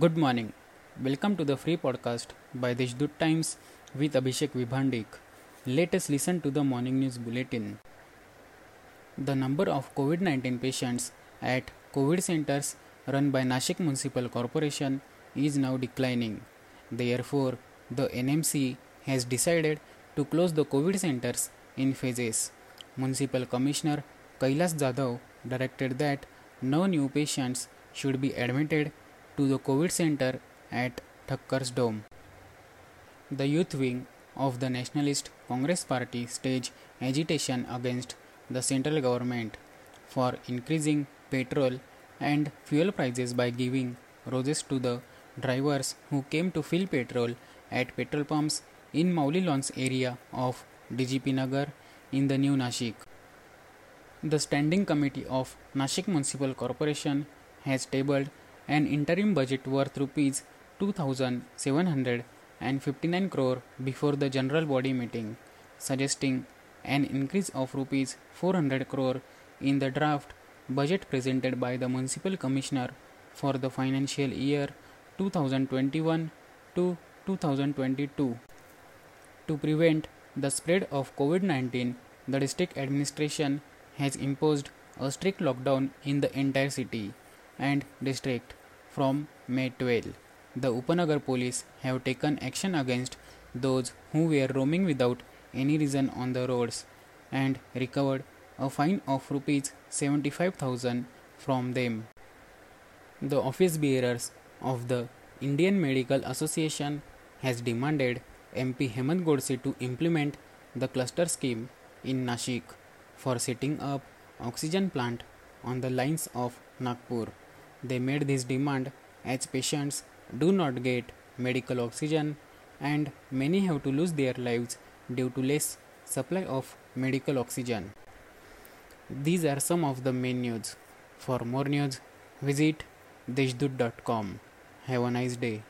Good morning. Welcome to the free podcast by Deshdoot Times with Abhishek Vibhandik. Let us listen to the morning news bulletin. The number of COVID 19 patients at COVID centers run by Nashik Municipal Corporation is now declining. Therefore, the NMC has decided to close the COVID centers in phases. Municipal Commissioner Kailas Jadhav directed that no new patients should be admitted to the COVID center at Thakkars Dome. The youth wing of the Nationalist Congress Party staged agitation against the central government for increasing petrol and fuel prices by giving roses to the drivers who came to fill petrol at petrol pumps in Mauli Lawns area of DGP Nagar in the new Nashik. The Standing Committee of Nashik Municipal Corporation has tabled an interim budget worth rupees 2759 crore before the general body meeting, suggesting an increase of rupees 400 crore in the draft budget presented by the municipal commissioner for the financial year 2021 to 2022. To prevent the spread of COVID 19, the district administration has imposed a strict lockdown in the entire city and district from May 12. The Upanagar police have taken action against those who were roaming without any reason on the roads and recovered a fine of rupees 75000 from them. The office bearers of the Indian Medical Association has demanded MP Hemant Godse to implement the cluster scheme in Nashik for setting up oxygen plant on the lines of Nagpur. They made this demand as patients do not get medical oxygen and many have to lose their lives due to less supply of medical oxygen. These are some of the main news. For more news, visit deshdoot.com. Have a nice day.